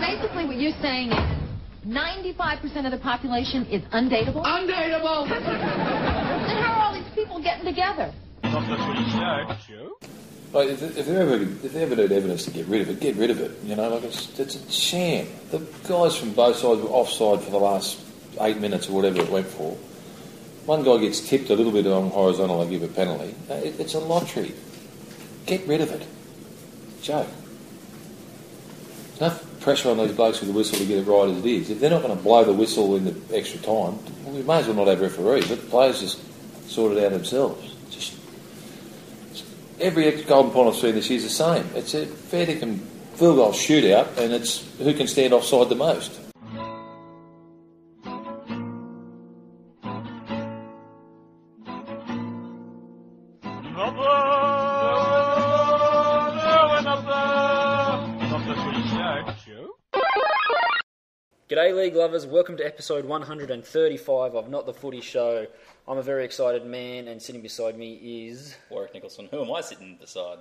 basically what you're saying is 95% of the population is undateable? Undateable! then how are all these people getting together? Not the footy show. Show? Like, if, if they ever if they ever need evidence to get rid of it, get rid of it. You know, like it's, it's a sham. The guys from both sides were offside for the last eight minutes or whatever it went for. One guy gets tipped a little bit on horizontal, they give a penalty. Uh, It, it's a lottery. Get rid of it. Joke. There's enough pressure on these blokes with the whistle to get it right as it is. If they're not going to blow the whistle in the extra time, well, we may as well not have referees. Let the players just sort it out themselves. Just every ex- golden point I've seen this year is the same. It's a fair dinkum field goal shootout, and it's who can stand offside the most. G'day, league lovers. Welcome to episode 135 of Not the Footy Show. I'm a very excited man, and sitting beside me is Warwick Nicholson. Who am I sitting beside?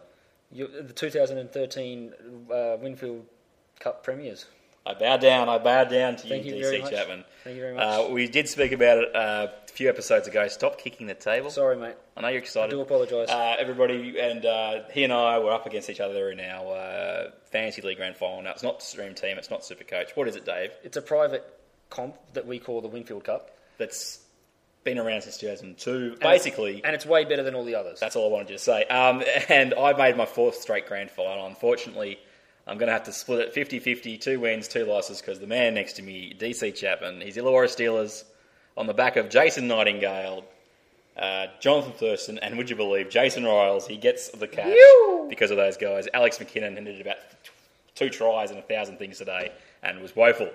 you, the 2013 uh, Winfield Cup premiers. I bow down. I bow down to Thank you, you DC. Chapman. Thank you very much. Uh, we did speak about it uh, few episodes ago. Stop kicking the table. Sorry, mate. I know you're excited. I do apologise. Uh, everybody, and uh, he and I were up against each other in our uh, fantasy league grand final. Now it's not Stream Team. It's not Super Coach. What is it, Dave? It's a private comp that we call the Winfield Cup. That's been around since 2002. And Basically, it's, and it's way better than all the others. That's all I wanted you to say. Um, and I made my fourth straight grand final. Unfortunately, I'm going to have to split it 50 50, two wins, two losses, because the man next to me, DC Chapman, he's Illawarra Steelers on the back of Jason Nightingale, uh, Jonathan Thurston, and would you believe, Jason Riles. He gets the cash because of those guys. Alex McKinnon ended about two tries and a thousand things today and was woeful.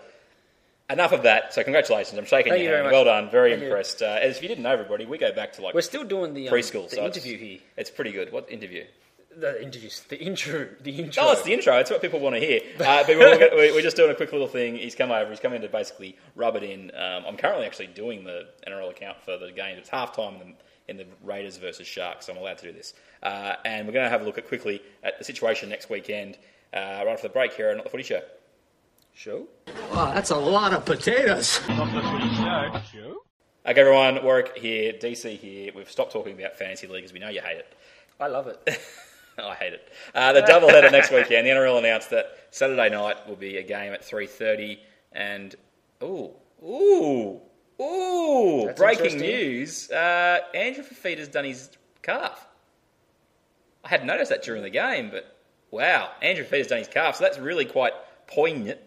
Enough of that. So congratulations. I'm shaking Thank your you hand. Well done. Very Thank impressed. Uh, as if you didn't know, everybody, we go back to like We're still doing the, um, preschool. the so it's- interview here. It's pretty good. What interview? The interviews. The intro. The intro. Oh, it's the intro. It's what people want to hear. Uh, but we're, gonna- we're just doing a quick little thing. He's come over. He's come in to basically rub it in. Um, I'm currently actually doing the NRL account for the game. It's half time in the, in the Raiders versus Sharks, so I'm allowed to do this. Uh, and we're going to have a look at quickly at the situation next weekend, uh, right after the break here on Not the Footy Show. show. Wow, that's a lot of potatoes. Not the footy show. Show? Okay, everyone. Warwick here, DC here. We've stopped talking about fantasy league because we know you hate it. I love it. I hate it. Uh, the doubleheader next weekend. The NRL announced that Saturday night will be a game at three thirty, and ooh, ooh, ooh! That's breaking news: uh, Andrew Fifita's done his calf. I hadn't noticed that during the game, but wow, Andrew Fifita's done his calf. So that's really quite poignant.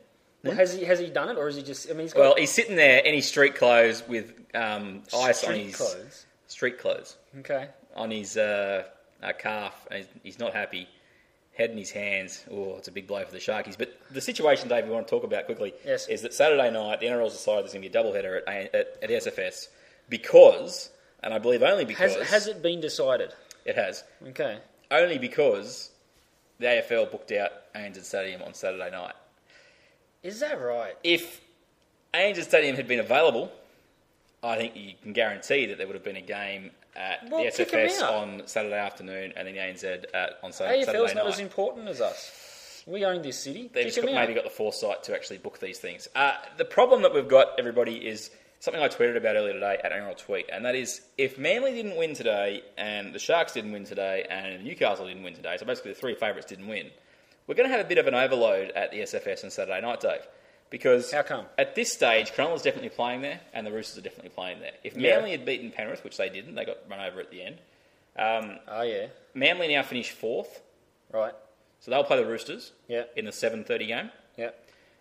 Well, has he has he done it, or is he just? I mean, he's got Well, he's sitting there in his street clothes with um, ice on street his clothes. street clothes Okay. on his uh, uh, calf. and He's, he's not happy. Head in his hands. Oh, it's a big blow for the Sharkies. But the situation, Dave, we want to talk about quickly Yes. is that Saturday night, the NRL's decided there's going to be a doubleheader at, at, at SFS because, and I believe only because Has has it been decided? it has, Okay. only because the AFL booked out ANZ Stadium on Saturday night. Is that right? If ANZ Stadium had been available, I think you can guarantee that there would have been a game at Well, the SFS on Saturday afternoon and then the ANZ at, on Saturday, AFL's Saturday not as important as us. We own this city. They've Kick just 'em got, maybe got the foresight to actually book these things. Uh, the problem that we've got, everybody, is something I tweeted about earlier today at NRL Tweet, and that is if Manly didn't win today, and the Sharks didn't win today, and Newcastle didn't win today, so basically the three favourites didn't win, we're going to have a bit of an overload at the SFS on Saturday night, Dave. Because How come? at this stage, Cronulla's definitely playing there, and the Roosters are definitely playing there. If Yeah. Manly had beaten Penrith, which they didn't, they got run over at the end. Um, Oh yeah. Manly now finish fourth, Right. so they'll play the Roosters Yeah. in the 7:30 game Yeah.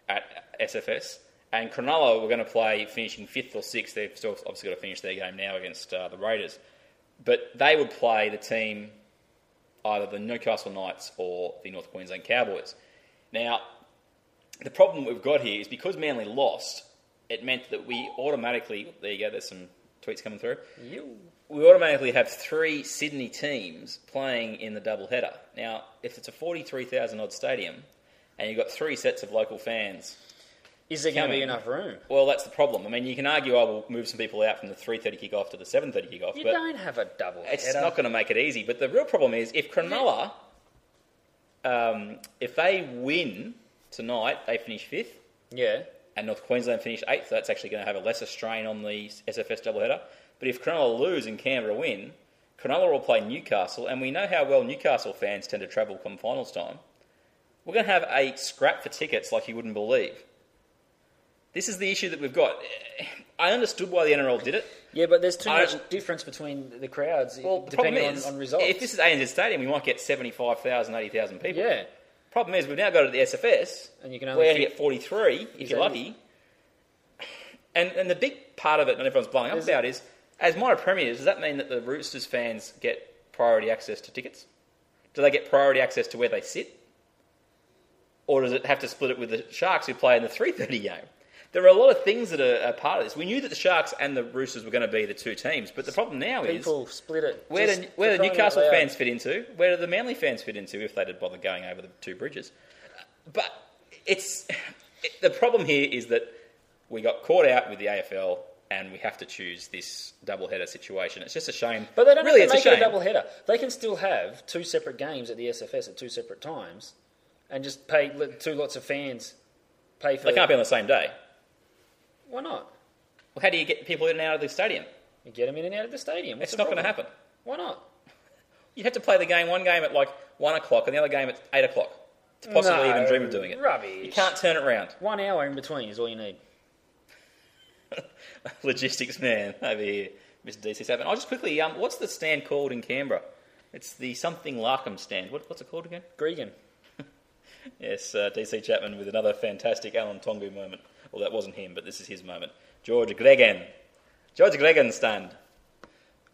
at SFS. And Cronulla were going to play finishing fifth or sixth. They've still obviously got to finish their game now against uh, the Raiders. But they would play the team, either the Newcastle Knights or the North Queensland Cowboys. Now, the problem we've got here is because Manly lost, it meant that we automatically, there you go, there's some tweets coming through. You. We automatically have three Sydney teams playing in the double header. Now, if it's a 43,000 odd stadium and you've got three sets of local fans, Is there going to be enough room? well, that's the problem. I mean, you can argue I will move some people out from the 3:30 kickoff to the 7:30 kickoff, You but don't have a double it's header. not going to make it easy. But the real problem is if Cronulla, um, if they win tonight, they finish fifth, Yeah. and North Queensland finish eighth. So that's actually going to have a lesser strain on the SFS doubleheader. But if Cronulla lose and Canberra win, Cronulla will play Newcastle, and we know how well Newcastle fans tend to travel come finals time. We're going to have a scrap for tickets like you wouldn't believe. This is the issue that we've got. I understood why the NRL did it. Yeah, but there's too I- much difference between the crowds Well, the depending is, on, on results. if this is ANZ Stadium, we might get 75,000, 80,000 people. yeah, Problem is, we've now got it at the SFS. And you can only fit- get 43 if Is you're lucky. And and the big part of it, and everyone's blowing up about, is as minor premiers, does that mean that the Roosters fans get priority access to tickets? Do they get priority access to where they sit? Or does it have to split it with the Sharks who play in the 3:30 game? There are a lot of things that are, are part of this. We knew that the Sharks and the Roosters were going to be the two teams, but the problem now is people split it. where Just do, where do Newcastle fans fit into? Where do the Manly fans fit into if they did bother going over the two bridges? But it's it, the problem here is that we got caught out with the AFL and we have to choose this double header situation. It's just a shame. But they don't really, have to make a it a double header. They can still have two separate games at the SFS at two separate times, and just pay two lots of fans pay for. They can't be on the same day. Why not? Well, how do you get people in and out of the stadium? You get them in and out of the stadium. What's It's the not going to problem? happen. Why not? You'd have to play the game, one game at like one o'clock and the other game at eight o'clock to possibly No, even dream of doing it. Rubbish. You can't turn it around. One hour in between is all you need. logistics man over here, Mr. DC7. I'll just quickly, um, what's the stand called in Canberra? It's the something Larkham stand. What, what's it called again? Gregan. Yes, uh, DC Chapman with another fantastic Alan Tongue moment. Well, that wasn't him, but this is his moment. George Gregan. George Gregan stand.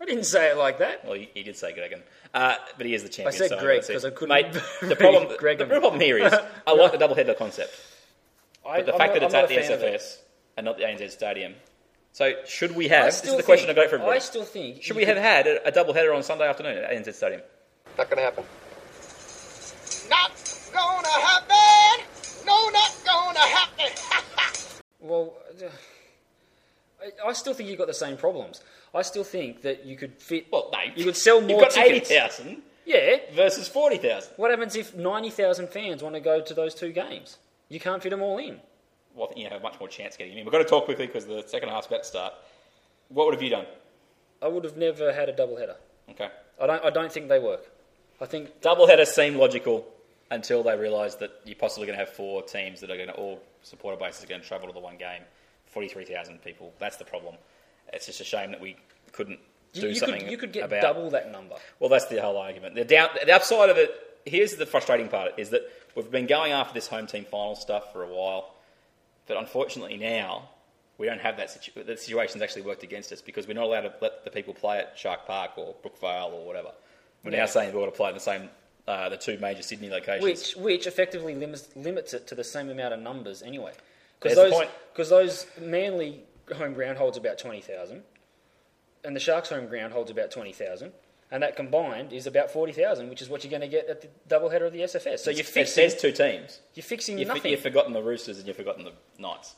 I didn't say it like that. Well, he, he did say Gregan. Uh, but he is the champion. I said so Greg that's it. 'cause I couldn't Mate, the read problem, the Gregan. real problem here is I like the double header concept. I, But the I'm fact not- that it's I'm at the a fan of it. SFS and not the ANZ Stadium. So, should we have, this is the question I think- got for everybody. I still think. Should you we have had a, a double header on Sunday afternoon at ANZ Stadium? Not gonna happen. Not I, I still think you've got the same problems. I still think that you could fit. Well, no. you could sell more You've got tickets. 80,000 Yeah. versus 40,000. What happens if ninety thousand fans want to go to those two games? You can't fit them all in. Well, I think you have much more chance getting in. We've got to talk quickly because the second half's about to start. What would have you done? I would have never had a double header. Okay. I don't. I don't think they work. I think Double header seemed logical until they realised that you're possibly going to have four teams that are going to all supporter bases are going to travel to the one game. 43,000 people. That's the problem. It's just a shame that we couldn't you, do you something could you could get about double that number. Well, that's the whole argument. The, down, the upside of it, here's the frustrating part, is that we've been going after this home team final stuff for a while, but unfortunately now we don't have that situation. The situation's actually worked against us because we're not allowed to let the people play at Shark Park or Brookvale or whatever. We're Yeah. now saying we've got to play in the same, uh, the two major Sydney locations. Which which effectively limits limits it to the same amount of numbers anyway. Because those because those Manly home ground holds about twenty thousand, and the Sharks home ground holds about twenty thousand. And that combined is about forty thousand, which is what you're going to get at the doubleheader of the SFS. So you're it fixing, says two teams. you're fixing You've, nothing. you've forgotten the Roosters and you've forgotten the Knights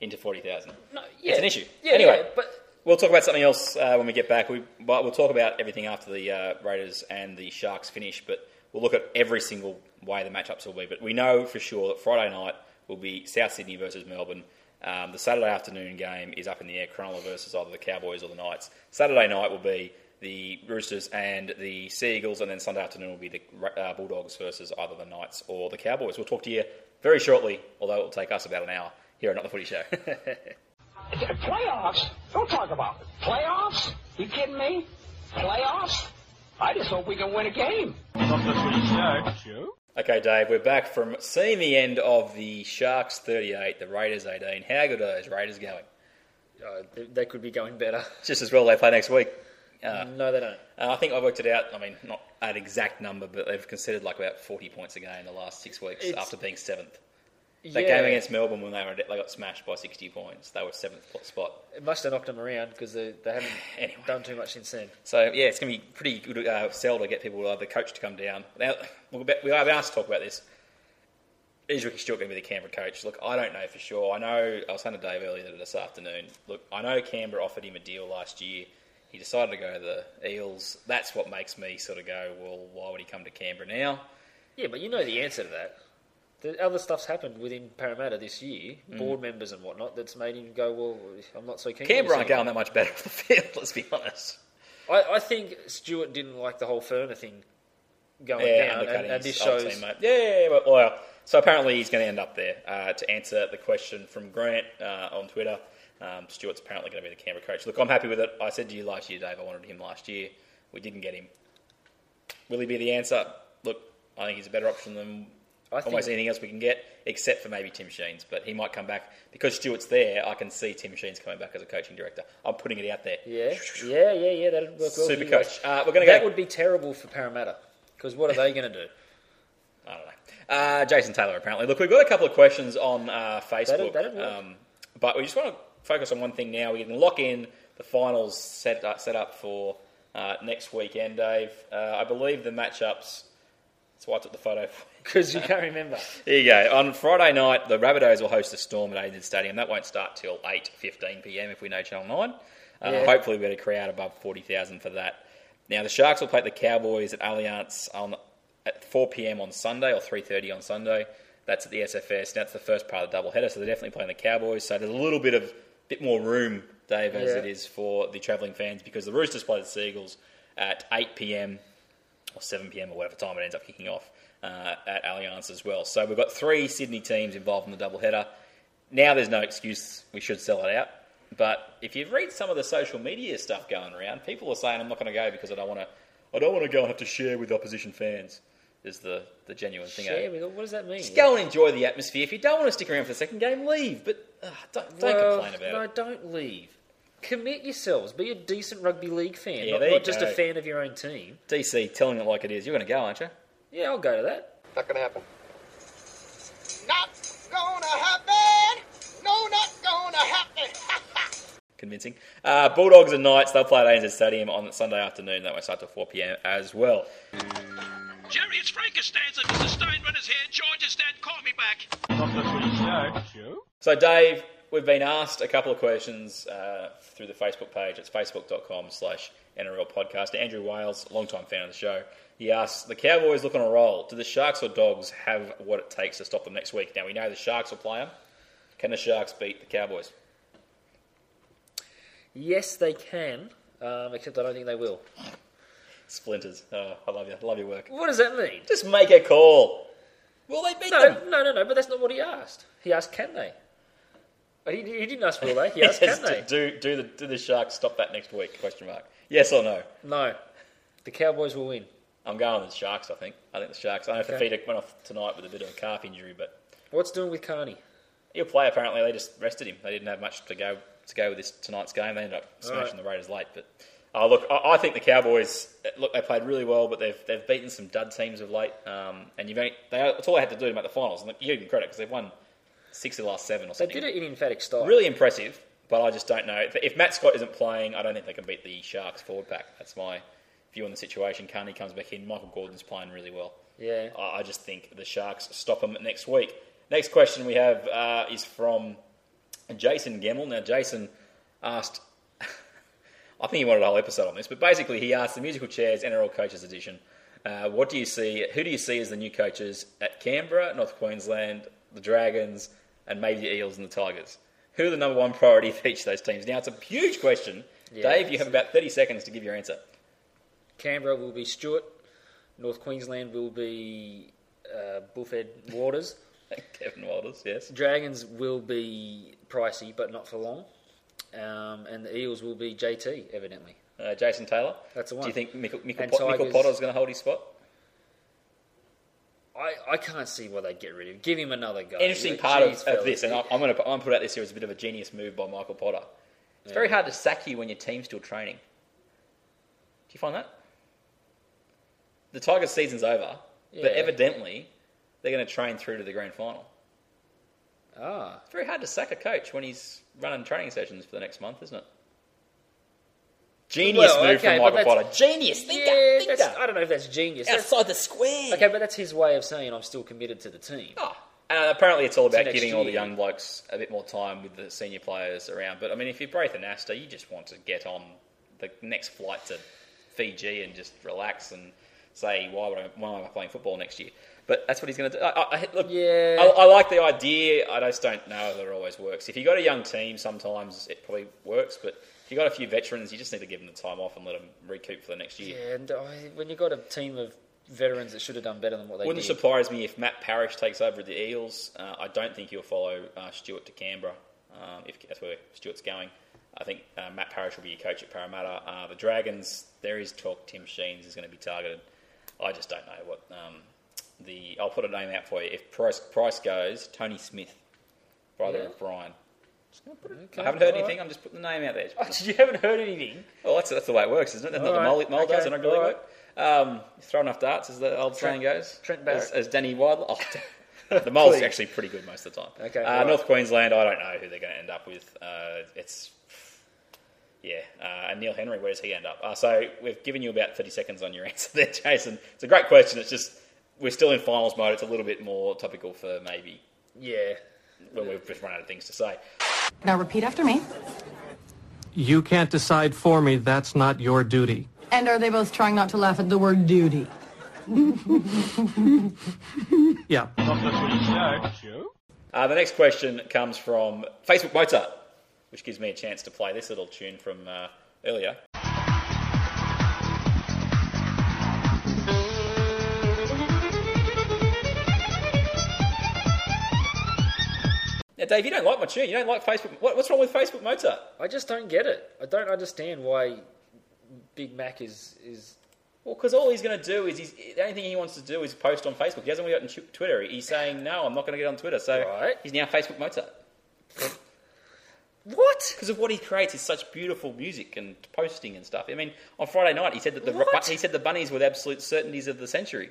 into 40,000. No, It's an issue. Yeah, Anyway. yeah, but We'll talk about something else uh, when we get back. We, we'll talk about everything after the uh, Raiders and the Sharks finish, but we'll look at every single way the matchups will be. But we know for sure that Friday night will be South Sydney versus Melbourne. Um, the Saturday afternoon game is up in the air, Cronulla versus either the Cowboys or the Knights. Saturday night will be the Roosters and the Sea Eagles, and then Sunday afternoon will be the uh, Bulldogs versus either the Knights or the Cowboys. We'll talk to you very shortly, although it will take us about an hour here at Not the Footy Show. Playoffs? Don't talk about it. Playoffs? You kidding me? Playoffs? I just hope we can win a game. Not the footy show. Okay, Dave, we're back from seeing the end of the Sharks 38, the Raiders 18. How good are those Raiders going? uh, they, they could be going better. Just as well they play next week. Uh, no, they don't. uh, I think I worked it out. I mean, not an exact number, but they've conceded like about 40 points a game in the last six weeks It's- after being seventh. That yeah, game against Melbourne when they were they got smashed by 60 points, they were seventh spot. it must have knocked them around because they, they haven't Anyway. done too much since then. So yeah, it's going to be pretty good uh, sell to get people, uh, the coach, to come down. Now we'll be, we have asked to talk about this. Is Ricky Stuart going to be the Canberra coach? Look, I don't know for sure. I know I was saying to Dave earlier this afternoon. Look, I know Canberra offered him a deal last year. He decided to go to the Eels. That's what makes me sort of go, well, why would he come to Canberra now? Yeah, but you know the answer to that. The other stuff's happened within Parramatta this year, Mm. board members and whatnot, that's made him go, well, I'm not so keen. Canberra aren't going that much better off the field, let's be honest. I, I think Stuart didn't like the whole Ferner thing going Yeah, down, and, and this shows. teammate. Yeah, yeah, yeah, well, so apparently he's going to end up there. Uh, to answer the question from Grant uh, on Twitter, um, Stuart's apparently going to be the Canberra coach. Look, I'm happy with it. I said to you last year, Dave, I wanted him last year. We didn't get him. Will he be the answer? Look, I think he's a better option than I almost anything else we can get, except for maybe Tim Sheens. But he might come back. Because Stuart's there, I can see Tim Sheens coming back as a coaching director. I'm putting it out there. Yeah, yeah, yeah, yeah. That'd work well. Super coach. Uh, we're gonna that go- would be terrible for Parramatta because what are they going to do? I don't know. Uh, Jason Taylor, apparently. Look, we've got a couple of questions on uh, Facebook. That'd- that'd um, but we just want to focus on one thing now. We can lock in the finals set up, set up for uh, next weekend, Dave. Uh, I believe the matchups. That's why I took the photo. Because you can't remember. There you go. On Friday night, the Rabbitohs will host the Storm at ANZ Stadium. That won't start till 8.15 p.m. if we know Channel 9. Uh, Yeah. Hopefully we'll get a crowd above 40,000 for that. Now, the Sharks will play the Cowboys at Allianz on, at 4 p.m. on Sunday or 3.30 on Sunday. That's at the SFS. That's the first part of the doubleheader, so they're definitely playing the Cowboys. So there's a little bit of bit more room, Dave, as Yeah. it is for the travelling fans because the Roosters play the Seagulls at 8 p.m or 7 p.m. or whatever time it ends up kicking off uh, at Allianz as well. So we've got three Sydney teams involved in the doubleheader. Now there's no excuse we should sell it out. But if you read some of the social media stuff going around, people are saying I'm not going to go because I don't want to. I don't want to go and have to share with opposition fans. Is the, the genuine thing. eh? Share with what does that mean? Just go and enjoy the atmosphere. If you don't want to stick around for the second game, leave. But uh, don't, don't Well, complain about it. no, don't leave. Commit yourselves. Be a decent rugby league fan, Yeah, not, there you not just go. a fan of your own team. DC telling it like it is. You're going to go, aren't you? Yeah, I'll go to that. Not gonna happen. Not gonna happen. No, not gonna happen. convincing. Uh, Bulldogs and Knights, they'll play at ANZ Stadium on Sunday afternoon. That won't start till 4 pm as well. Jerry, it's Frankenstein's and Mr. Steinbrenner's here. George is dead. Call me back. Not the footy show. Show? So, Dave, we've been asked a couple of questions uh, through the Facebook page. It's facebook.com slash NRL podcast. Andrew Wales, long-time fan of the show, he asks, the Cowboys look on a roll. Do the Sharks or Dogs have what it takes to stop them next week? Now, we know the Sharks will play them. Can the Sharks beat the Cowboys? Yes, they can, um, except I don't think they will. Splinters. Oh, I love you. I love your work. What does that mean? Just make a call. Will they beat No, them? no, no, no. But that's not what he asked. He asked, "Can they?" He, he didn't ask, "Will they?" He asked, Yes, "Can they?" do, do, the, do the Sharks stop that next week? Question mark. Yes or no? No, the Cowboys will win. I'm going with the Sharks, I think. I think the Sharks. I know Okay. Fifita went off tonight with a bit of a calf injury, but What's doing with Carney? he'll play apparently. They just rested him. They didn't have much to go to go with this tonight's game. They ended up smashing the Raiders late. But uh, look, I, I think the Cowboys, look, they played really well, but they've, they've beaten some dud teams of late. Um, and you've only, they, that's all they had to do to make the finals. And you give them credit because they've won six of the last seven or something. They did it in emphatic style. Really impressive, but I just don't know. If, if Matt Scott isn't playing, I don't think they can beat the Sharks forward pack. That's my view on the situation. Carney comes back in. Michael Gordon's playing really well. Yeah. I I just think the Sharks stop them next week. Next question we have uh, is from Jason Gemmell. Now, Jason asked, I think he wanted a whole episode on this, but basically he asked the Musical Chairs NRL Coaches Edition, uh, what do you see, who do you see as the new coaches at Canberra, North Queensland, the Dragons, and maybe the Eels and the Tigers? Who are the number one priority for each of those teams? Now, it's a huge question. Yeah. Dave, you have about 30 seconds to give your answer. Canberra will be Stuart. North Queensland will be uh, Bullfed Waters. Kevin Walters, yes. Dragons will be pricey, but not for long. Um, and the Eels will be JT, evidently. Uh, Jason Taylor. That's the one. Do you think Michael, Michael, And Pot- Michael Tigers- Potter's going to hold his spot? I, I can't see why they'd get rid of him. Give him another go. Interesting part of, of this, and I- I'm going to I'm put out this here as a bit of a genius move by Michael Potter. It's very hard to sack you when your team's still training. Do you find that? The Tigers' season's over, but evidently they're going to train through to the grand final. Ah, It's very hard to sack a coach when he's running training sessions for the next month, isn't it? Genius Well, move okay, from Michael that's- Potter. Genius, thinker, yeah, thinker. that's, I don't know if that's genius. That's- Outside the square. okay, but that's his way of saying I'm still committed to the team. Oh, and apparently it's all about giving all the young blokes a bit more time with the senior players around. But I mean, if you're Braith Anasta, you just want to get on the next flight to Fiji and just relax and say, why, would I, why am I playing football next year? But that's what he's going to do. I, I, look, Yeah. I, I like the idea. I just don't know that it always works. If you've got a young team, sometimes it probably works. But if you've got a few veterans, you just need to give them the time off and let them recoup for the next year. Yeah, and I, when you've got a team of veterans that should have done better than what they Wouldn't did. surprise me if Matt Parish takes over the Eels. Uh, I don't think he'll follow uh, Stuart to Canberra um, if that's where Stuart's going. I think uh, Matt Parish will be your coach at Parramatta. Uh, the Dragons, there is talk Tim Sheens is going to be targeted. I just don't know what um, the. I'll put a name out for you. If Price, Price goes, Tony Smith, brother Yeah. of Brian. Okay, I haven't heard all anything. right. I'm just putting the name out there. Oh, you haven't heard anything. Well, that's, that's the way it works, isn't it? That's not All the right, mole, mole does, okay, and not really all right. work. Um, throw enough darts, as the old saying goes. Trent as, Barrett. as Danny Weidler. Oh, the mole's actually pretty good most of the time. Okay, Uh, all right. North Queensland, I don't know who they're going to end up with. Uh, it's yeah, uh, and Neil Henry, where does he end up? Uh, so we've given you about thirty seconds on your answer there, Jason. It's a great question. It's just we're still in finals mode. It's a little bit more topical for maybe Yeah. when we've just run out of things to say. Now repeat after me. You can't decide for me. That's not your duty. And are they both trying not to laugh at the word duty? Yeah. The Footy Show. Show? Uh, the next question comes from Facebook Mozart, which gives me a chance to play this little tune from uh, earlier. Dave, you don't like my tune. You don't like Facebook. What, what's wrong with Facebook Mozart? I just don't get it. I don't understand why Big Mac is is. Well, because all he's going to do is he's, the only thing he wants to do is post on Facebook. He hasn't got on Tw- Twitter. He's saying no, I'm not going to get on Twitter. So Right. he's now Facebook Mozart. What? because of what he creates is such beautiful music and posting and stuff. I mean, on Friday night he said that the What? he said the bunnies were the absolute certainties of the century,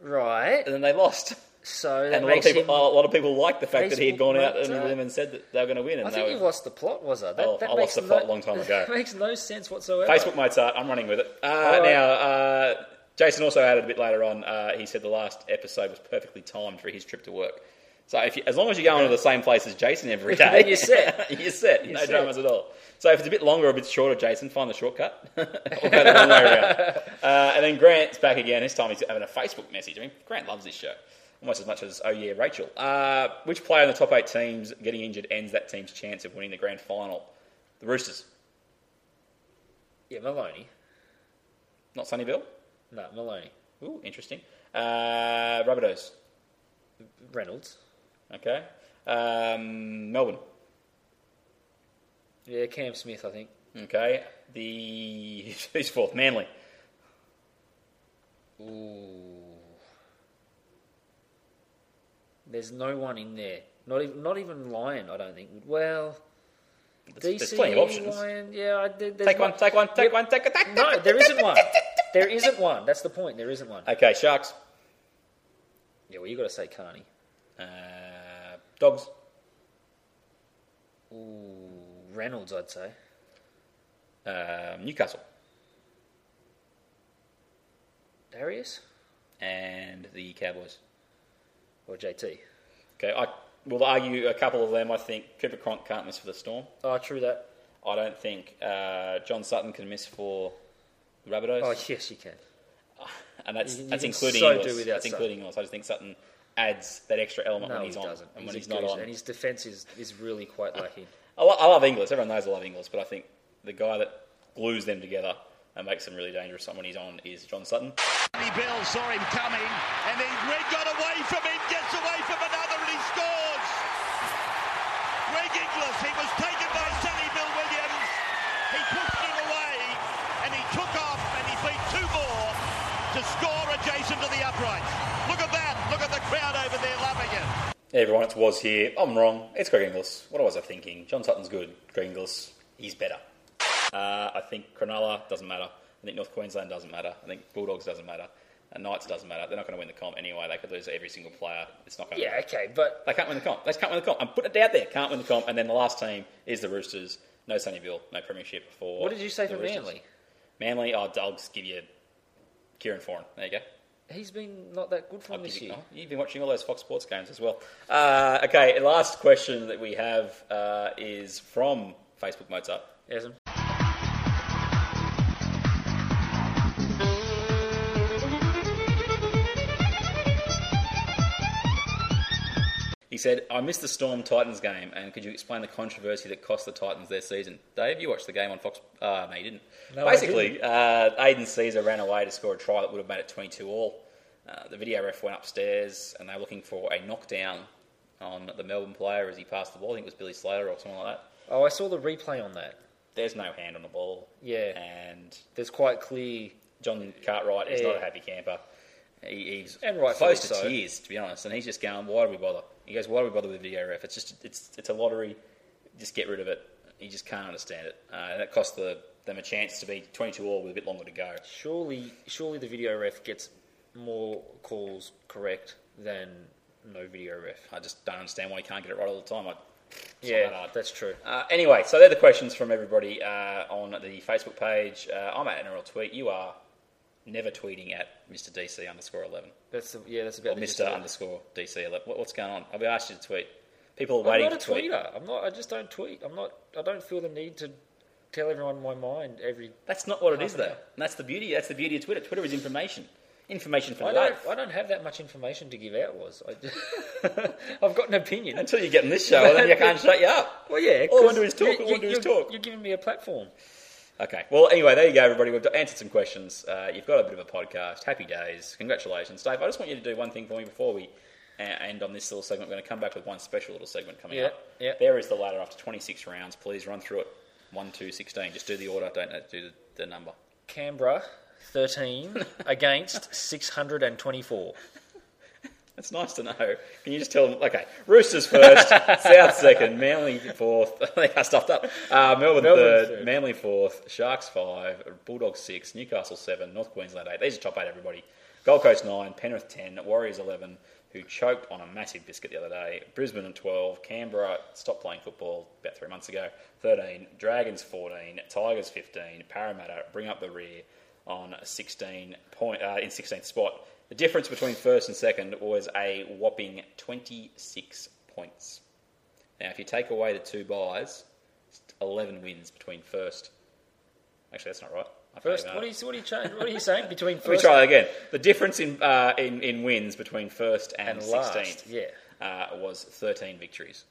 Right. and then they lost. So And a lot of people, him. a lot of people liked the fact that he had gone out and them and said that they were going to win. And I think were, you've lost the plot, was it? That, Oh, that I lost the no- plot a long time ago. Makes no sense whatsoever. Facebook Mozart, I'm running with it. Uh, right. Now, uh, Jason also added a bit later on. Uh, he said the last episode was perfectly timed for his trip to work. So if you, as long as you're going to the same place as Jason every day, Then you're set. you're set. You're no set. dramas at all. So if it's a bit longer or a bit shorter, Jason, find the shortcut. or go the long way around. Uh, and then Grant's back again. This time he's having a Facebook message. I mean, Grant loves this show almost as much as oh yeah, Rachel. Uh, which player in the top eight teams getting injured ends that team's chance of winning the grand final? The Roosters, Yeah, Maloney. not Sonny Bill. No, Maloney. Ooh, interesting. Uh, Rabbitohs. Reynolds. Okay. Um, Melbourne. Yeah, Cam Smith, I think. Okay. The who's fourth? Manly. Ooh. There's no one in there. Not even, not even Lyon, I don't think. Well, There's, DC there's plenty of options. Lyon, yeah. I, there, Take one. Take one. Take Yep. one. Take a. Take, No, there isn't one. There isn't one. That's the point. There isn't one. Okay. Sharks. Yeah, well, you got to say Carney. Uh, dogs. Ooh, Reynolds, I'd say. Um, Newcastle. Darius And the Cowboys. Or JT. Okay. I will argue a couple of them. I think Cooper Cronk can't miss for the Storm. Oh, true that. I don't think uh, John Sutton can miss for the Rabbitohs. Oh, yes, you can. and that's You- you that's can including so yours. do without That's Sutton. including yours. I just think Sutton adds that extra element No, when he he's on doesn't. and He's when he's not on. and his defence is, is really quite lacking. I, lo- I love Inglis. Everyone knows I love Inglis, but I think the guy that glues them together and makes them really dangerous when he's on is John Sutton. Bill saw him coming, and then Greg got away from him, gets away from another, and he scores. Greg Inglis, he was taken by Sonny Bill Williams. He pushed him away, and he took off, and he beat two more to score adjacent to the uprights. Look at that! Look at the crowd over there loving it. Hey everyone, it's Was here. I'm wrong. It's Greg Inglis. What was I thinking? John Sutton's good. Greg Inglis, he's better. Uh, I think Cronulla doesn't matter. I think North Queensland doesn't matter. I think Bulldogs doesn't matter. And Knights doesn't matter. They're not going to win the comp anyway. They could lose every single player. It's not going to Yeah, okay, but They can't win the comp. They can't win the comp. I'm putting it out there. Can't win the comp. And then the last team is the Roosters. No Sonny Bill, no premiership for. what did you say the for Roosters. Manly? Manly, oh, I'll just give you Kieran Foran. There you go. He's been not that good for him this you- year. oh, you've been watching all those Fox Sports games as well. Uh, okay, last question that we have uh, is from Facebook Mozart. Yes, said, I missed the Storm Titans game, and could you explain the controversy that cost the Titans their season? Dave, you watched the game on Fox. Uh, no, you didn't. No, Basically, uh, Aidan Sezer ran away to score a try that would have made it 22 all. Uh, the video ref went upstairs, and they were looking for a knockdown on the Melbourne player as he passed the ball. I think it was Billy Slater or something like that. Oh, I saw the replay on that. There's no hand on the ball. Yeah. And There's quite clear. John Cartwright is Yeah. not a happy camper. He, he's And right close to so. tears, to be honest. And he's just going, "Why do we bother?" He goes, "Why do we bother with video ref? It's just it's it's a lottery. Just get rid of it." He just can't understand it. Uh, and that cost the, them a chance to be 22 all with a bit longer to go. Surely, surely the video ref gets more calls correct than no video ref. I just don't understand why he can't get it right all the time. I, Yeah, that that's true. Uh, anyway, so they're the questions from everybody uh, on the Facebook page. Uh, I'm at NRL Tweet. You are never tweeting at Mr. DC underscore 11. That's the, yeah, that's about Or Mr. underscore DC 11. What, what's going on? I've asked you to tweet. People are I'm waiting not a to tweet. tweeter. I'm not. I just don't tweet. I'm not. I don't feel the need to tell everyone my mind every. That's not what it half is, an though. hour. And that's the beauty. That's the beauty of Twitter. Twitter is information. Information for I life. don't. I don't have that much information to give out. Was I? I've got an opinion. Until you get in this show, and then you can't shut you up. Well, yeah. All I 'cause want to do is talk. All I want to do is talk. You're giving me a platform. Okay. Well, anyway, there you go, everybody. We've answered some questions. Uh, you've got a bit of a podcast. Happy days. Congratulations, Dave. I just want you to do one thing for me before we uh, end on this little segment. We're going to come back with one special little segment coming Yeah, up. yeah. There is the ladder after 26 rounds. Please run through it. 1, 2, 16. Just do the order. Don't do the, the number. Canberra, thirteen against six hundred and twenty-four. That's nice to know. Can you just tell them? Okay, Roosters first, South second, Manly fourth. I think I stuffed up. Uh, Melbourne, Melbourne third, third. Manly fourth, Sharks five, Bulldogs six, Newcastle seven, North Queensland eight. These are top eight, everybody. Gold Coast nine, Penrith ten, Warriors eleven, who choked on a massive biscuit the other day. Brisbane at twelve, Canberra stopped playing football about three months ago. Thirteen, Dragons fourteen, Tigers fifteen, Parramatta bring up the rear on sixteen point uh, in sixteenth spot. The difference between first and second was a whopping 26 points. Now, if you take away the two buys, it's 11 wins between first. Actually, that's not right. I First, what are you what are you cha- what are you saying between first? Let me try that again. The difference in, uh, in, in wins between first and, and last? 16th Yeah, uh, was 13 victories.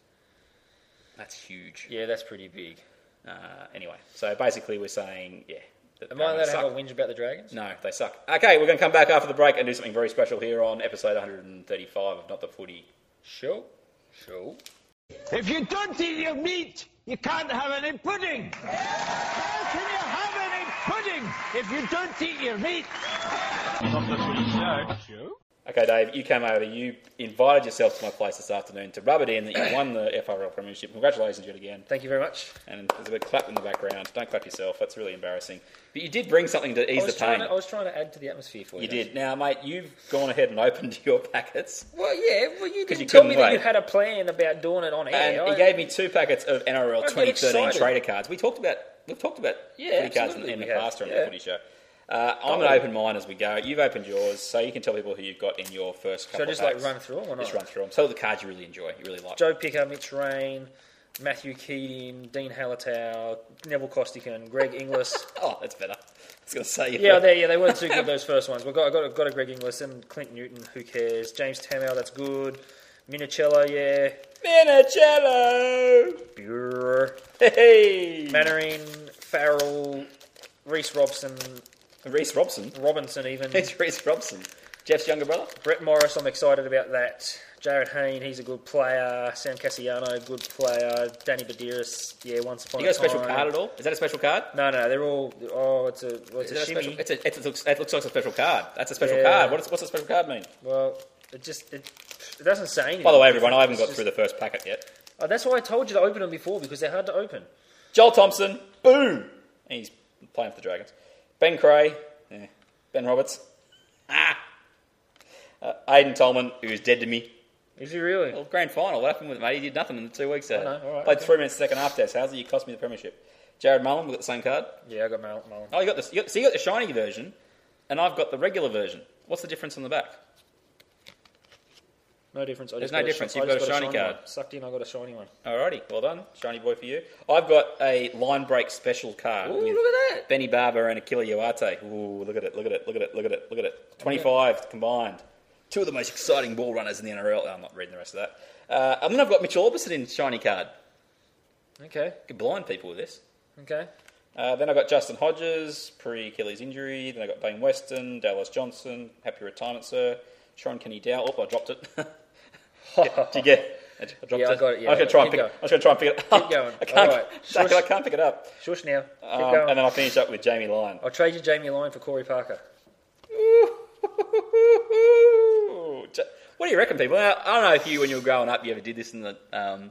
That's huge. yeah, that's pretty big. Uh, anyway, so basically, we're saying, yeah. That Am I allowed Parramatta to have a suck. whinge about the Dragons? No, they suck. Okay, we're going to come back after the break and do something very special here on episode 135 of Not the Footy. Sure, sure. If you don't eat your meat, you can't have any pudding. How can you have any pudding if you don't eat your meat? Not the Footy Show. Show? Okay, Dave, you came over. You invited yourself to my place this afternoon to rub it in that you won the FRL Premiership. Congratulations yet again. Thank you very much. And there's a bit of clap in the background. Don't clap yourself. That's really embarrassing. But you did bring something to ease the pain. to, I was trying to add to the atmosphere for you. You did. Now, mate, you've gone ahead and opened your packets. Well, yeah. Well, you didn't you tell me couldn't that you had a plan about doing it on air. And he I- gave me two packets of NRL 2013 excited. trader cards. We talked about we've talked about Yeah, footy cards in, in the past on Yeah. the footy show. Uh, I'm going to open mine as we go. You've opened yours, so you can tell people who you've got in your first Should couple I just of like packs. run through them or not? Just run through them. Tell the cards you really enjoy, you really like. Joe Picker, Mitch Rein, Matthew Keating, Dean Hallertau, Neville Costigan, Greg Inglis. Oh, that's better. I was going to say yeah, they yeah they weren't too good those first ones. But got I got a, got a Greg Inglis and Clint Newton. Who cares? James Tamel, that's good. Minichiello, yeah. Minichiello. Buer. Hey, Mannering, Farrell, Reese Robson, Reese Robson. Robinson even. It's Reese Robson, Jeff's younger brother. Brett Morris, I'm excited about that. Jarryd Hayne, he's a good player. Sam Kasiano, good player. Danny Badiris, yeah, once upon. You got a a special time. card at all? Is that a special card? No, no, they're all. Oh, it's a, well, it's a shimmy. special, it's a, it's a, looks, it looks like a special card. That's a special Yeah. card. What is, what's a special card mean? Well, it just it, it doesn't say anything. By the way, everyone, I haven't got just- through the first packet yet. Oh, that's why I told you to open them before because they're hard to open. Joel Thompson, boom! and He's playing for the Dragons. Ben Creagh, yeah. Ben Roberts, ah! Uh, Aiden Tolman, who's dead to me. Is he really? Well, grand final. What happened with him, mate? He did nothing in the two weeks there. I know, all right, Played okay. three minutes second half test. How's it? You cost me the premiership. Jarrod Mullen, we got the same card. Yeah, I got Mullen. Oh, you got this. You got, so you got the shiny version, and I've got the regular version. What's the difference on the back? No difference. I There's just no got difference. shi- You've I got a shiny card. one. Sucked in. I got a shiny one. Alrighty, well done, shiny boy for you. I've got a line break special card. Ooh, with look at that. Benny Barba and Akuila Uate. Ooh, look at it, look at it, look at it, look at it, look at it. 25 combined. Two of the most exciting ball runners in the NRL. Oh, I'm not reading the rest of that. Uh, and then I've got Mitchell Aubusson in shiny card. Okay. Could blind people with this. Okay. Uh, then I've got Justin Hodges, pre Achilles injury. Then I've got Dane Weston, Dallas Johnson, happy retirement, sir. Shaun Kenny-Dowall. Oh, I dropped it. Yeah, Did you get? I dropped Yeah, I got it, yeah, I was going to try and pick. going. I was going to try and pick it up. Keep going. I can't. All right. Zach, I can't pick it up. Shush now. Um, and then I'll finish up with Jamie Lyon. I'll trade you Jamie Lyon for Corey Parker. What do you reckon, people? I don't know if you, when you were growing up, you ever did this in the um,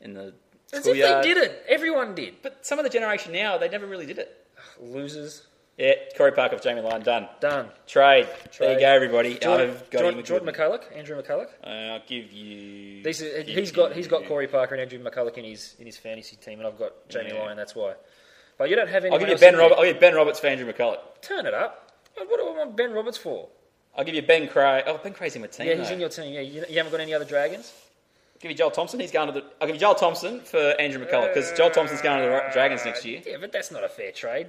in the As if they didn't. Everyone did. But some of the generation now, they never really did it. Losers. Yeah, Corey Parker for Jamie Lyon, done. Done. Trade. There Trade. you go, everybody. Jordan, I've got Jordan, him. Jordan McCulloch, Andrew McCullough. Uh, I'll give you. These are, give he's got he's got Corey Parker and Andrew McCullough in his in his fantasy team, and I've got Jamie Yeah. Lyon. That's why. But you don't have any. I'll give you Ben Roberts. I'll give you Ben Roberts for Andrew McCullough. Turn it up. What do I want Ben Roberts for? I'll give you Ben Creagh. Oh, Ben Creagh's in my team. yeah, he's though. in your team. Yeah, you, you haven't got any other dragons. Give you Joel Thompson. He's going to the. I'll give you Joel Thompson for Andrew McCullough because Joel Thompson's going to the Dragons next year. Yeah, but that's not a fair trade.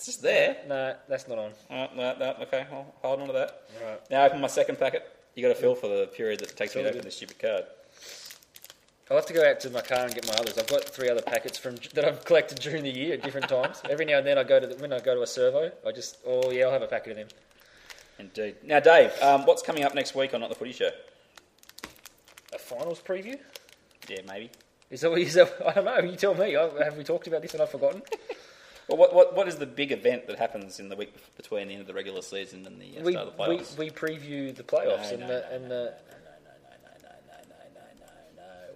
It's just there. No, that's not on. Oh, no, no, okay, I'll hold on to that. Right. Now open my second packet. You got to fill for the period that it takes me to open this stupid card. I'll have to go out to my car and get my others. I've got three other packets from that I've collected during the year at different times. Every now and then I go to the, when I go to a servo, I just oh yeah, I'll have a packet of them. Indeed. Now, Dave, um, what's coming up next week on Not the Footy Show? A finals preview? Yeah, maybe. Is that, what- is that I don't know. You tell me. I, have we talked about this and I've forgotten? Well, what, what what is the big event that happens in the week between the end of the regular season and the uh, we, start of the playoffs? we we preview the playoffs No, and no, the no, and the.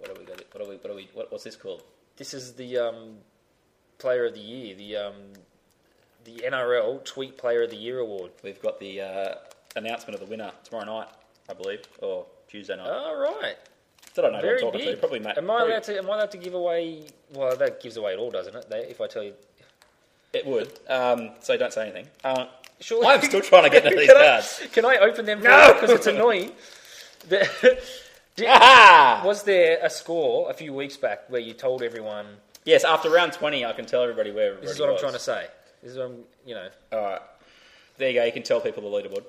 What do we got? What do we? What do we? What, what's this called? This is the um, player of the year, the um, the NRL Tweet Player of the Year award. We've got the uh, announcement of the winner tomorrow night, I believe, or Tuesday night. All right. I don't know who Very I'm talking big. to. Probably Matt. Am I probably- allowed to? Am I allowed to give away? Well, that gives away it all, doesn't it? They, if I tell you, It would. Um, so don't say anything. Uh, Surely- I'm still trying to get into these Can I- cards. Can I open them? No! because it's annoying. The- Did- Aha! was there a score a few weeks back where you told everyone? Yes, after round 20, I can tell everybody where everybody This is what I'm was. trying to say. This is what I'm, you know. All right. There you go. You can tell people the leaderboard.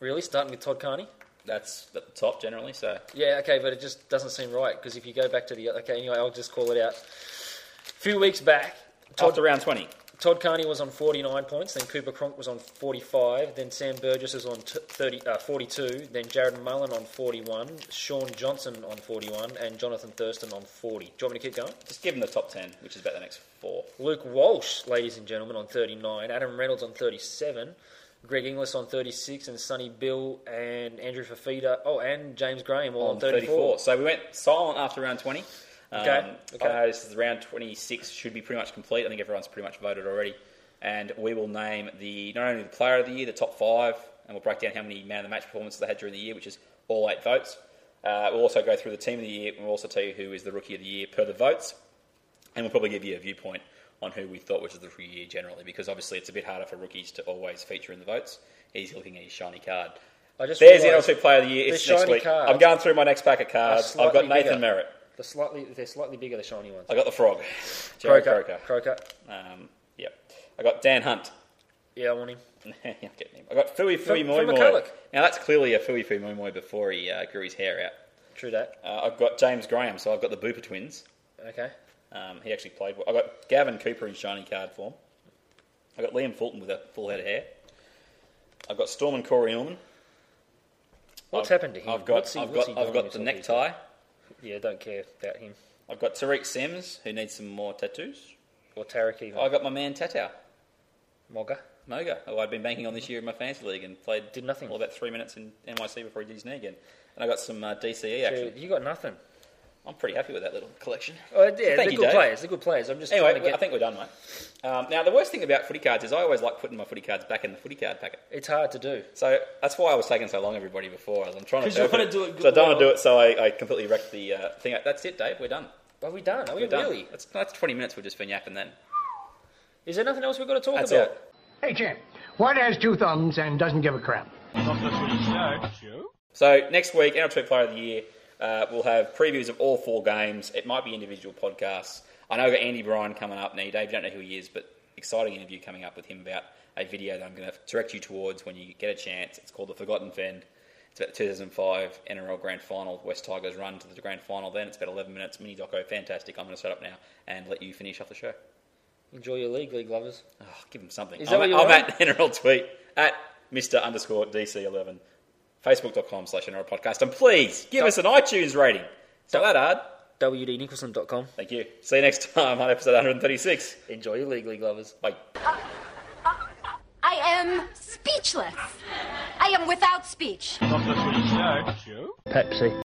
Really, starting with Todd Carney. That's at the top generally. So Yeah, okay, but it just doesn't seem right because if you go back to the okay, anyway, I'll just call it out. A few weeks back, Todd, after round 20, Todd Carney was on 49 points, then Cooper Cronk was on 45, then Sam Burgess is on t- 30, uh, 42, then Jarrod Mullen on 41, Shaun Johnson on 41, and Jonathan Thurston on 40. Do you want me to keep going? just give them the top 10, which is about the next four. Luke Walsh, ladies and gentlemen, on 39, Adam Reynolds on 37, Greg Inglis on 36, and Sonny Bill and Andrew Fifita, oh, and James Graham all on, on 34. So we went silent after round 20. Um, Okay, okay. I know this is round 26 should be pretty much complete. I think everyone's pretty much voted already. And we will name the not only the player of the year, the top five, and we'll break down how many man of the match performances they had during the year, which is all eight votes. Uh, we'll also go through the team of the year, and we'll also tell you who is the rookie of the year per the votes. And we'll probably give you a viewpoint on who we thought was the rookie of the year generally, because obviously it's a bit harder for rookies to always feature in the votes. He's looking at his shiny card. I just There's the NLT Player of the Year. It's next week. cards I'm going through my next pack of cards. I've got Nathan bigger. Merritt. The slightly, they're slightly bigger, the shiny ones. I got the frog. Jarrod Croker. Croker. Croker. Um, yep. I got Dan Hunt. Yeah, I want him. I'm getting him. I got Fui Fui From- Moi from Moi. McCulloch. Now that's clearly a Fui Fui Moi Moi before he uh, grew his hair out. True that. Uh, I've got James Graham, so I've got the Booper twins. Okay. Um, he actually played. well. I got Gavin Cooper in shiny card form. I've got Liam Fulton with a full head of hair. I've got Storm and Corey Norman. What's I've- happened to him? I've got, What's he- I've what's got, he I've got the himself these necktie. Yeah, don't care about him. I've got Tariq Sims, who needs some more tattoos. Or Tarek even. I got my man Tautau. Moga. Moga, who I'd been banking on this year in my fantasy league and played Did nothing. Well, about three minutes in NYC before he did his knee again. And I got some uh, DCE So action. you got nothing. I'm pretty happy with that little collection. Oh, yeah, Thank they're you, good Dave. players. They're good players. I'm just Anyway, trying to get. I think we're done, mate. Um, now, the worst thing about footy cards is I always like putting my footy cards back in the footy card packet. It's hard to do. So that's why I was taking so long, everybody, before. I'm trying to 'Cause you wanna do it So I don't want to do it, so I, I completely wrecked the uh, thing. That's it, Dave. We're done. Are we done? Are we We're done. really? That's, that's 20 minutes we've just been yapping then. Is there nothing else we've got to talk That's about? all. Hey, champ. What has two thumbs and doesn't give a crap? Not the Footy Show. Show? So next week, NL2 Player of the Year, uh, we'll have previews of all four games. It might be individual podcasts. I know I've got Andy Bryan coming up. Now, Dave, you don't know who he is, but exciting interview coming up with him about a video that I'm going to direct you towards when you get a chance. It's called The Forgotten Fend. It's about the 2005 NRL Grand Final. West Tigers run to the Grand Final. Then it's about 11 minutes. Mini doco, fantastic. I'm going to set up now and let you finish off the show. Enjoy your league, league lovers. Oh, give them something. Is that I'm, what you I'm at NRL tweet at Mr. Underscore DC11. Facebook.com slash NRL podcast. And please give us an iTunes rating. It's not that hard. WDNicholson.com. Thank you. See you next time on episode 136. Enjoy your league, league lovers. Bye. I am speechless. I am without speech. Not the Footy Show. Show? Pepsi.